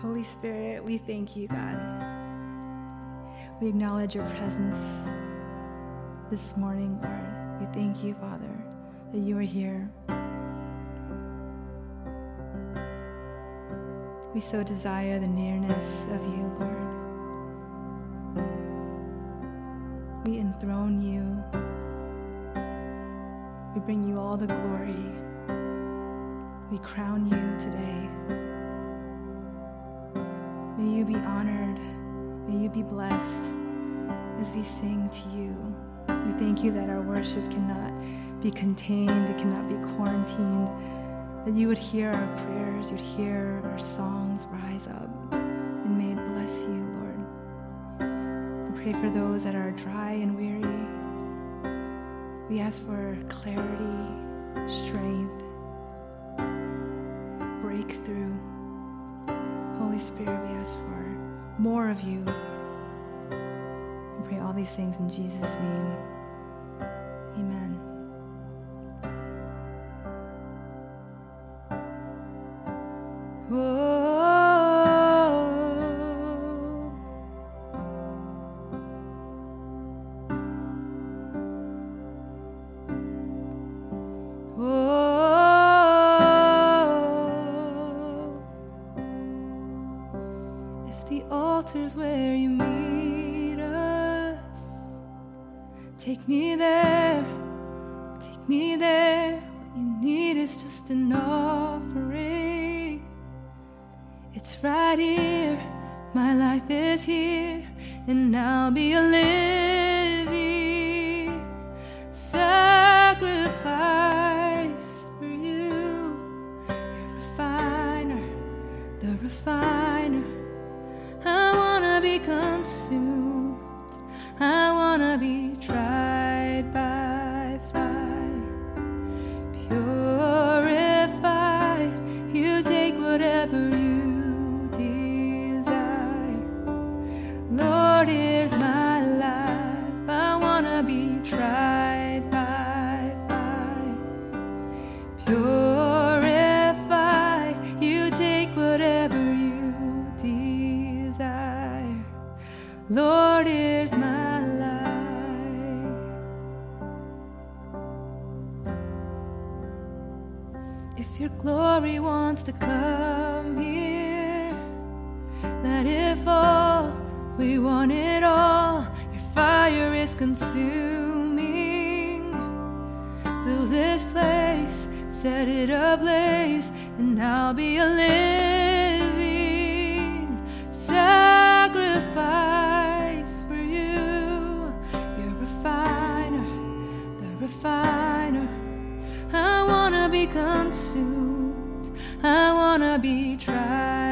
Holy Spirit, we thank you, God. We acknowledge your presence this morning, Lord. We thank you, Father, that you are here. We so desire the nearness of you, Lord. We enthrone you. We bring you all the glory. We crown you today. Be honored. May you be blessed as we sing to you. We thank you that our worship cannot be contained, it cannot be quarantined, that you would hear our prayers, you'd hear our songs rise up, and may it bless you, Lord. We pray for those that are dry and weary. We ask for clarity, strength, breakthrough. Holy Spirit, we ask for more of you. We pray all these things in Jesus' name. Amen. Whoa. Altar's where you meet us, take me there, take me there. What you need is just an offering. It's right here, my life is here, and I'll be a living sacrifice for you. You're refiner, the refiner. Be consumed. I wanna be tried If your glory wants to come here, let it fall. We want it all. Your fire is consuming. Fill this place, set it ablaze, and I'll be a living sacrifice for you. You're a refiner, the refiner. I wanna be consumed. I wanna be tried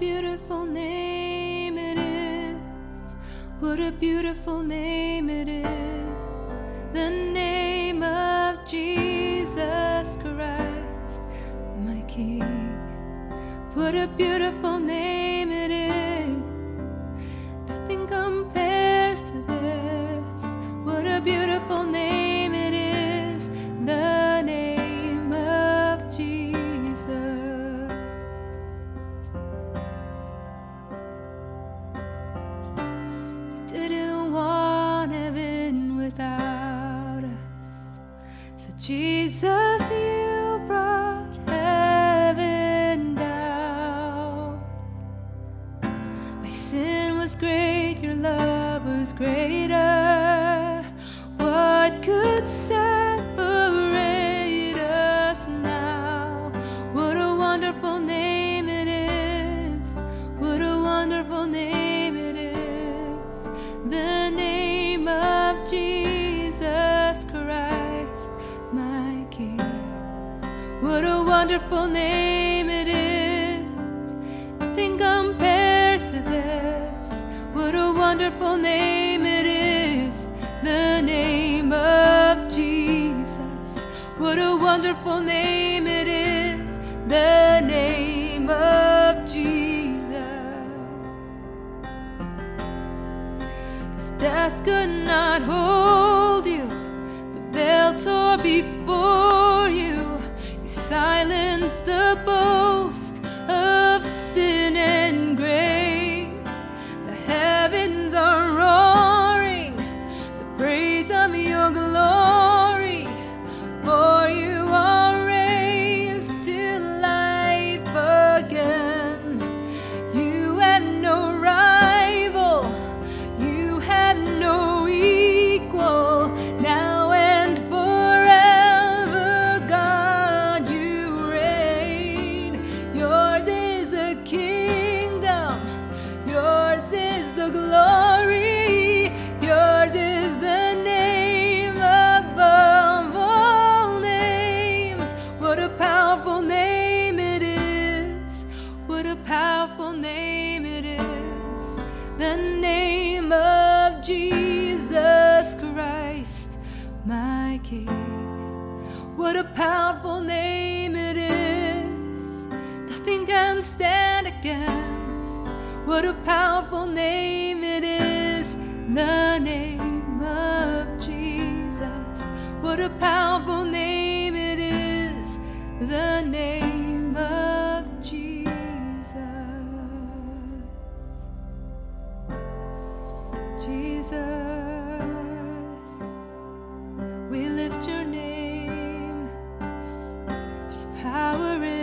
beautiful name it is. What a beautiful name it is. The name of Jesus Christ, my King. What a beautiful name is greater. What could separate us now? What a wonderful name it is! What a wonderful name it is! The name of Jesus Christ, my King. What a wonderful name it is! Nothing compares to this. What a wonderful name! the name of Jesus. What a wonderful name it is, the name of Jesus. Cause death could not hold you, the veil tore before you, you silenced the boy. king. What a powerful name it is. Nothing can stand against. What a powerful name it is. The name of Jesus. What a powerful name it is. The name. Power is.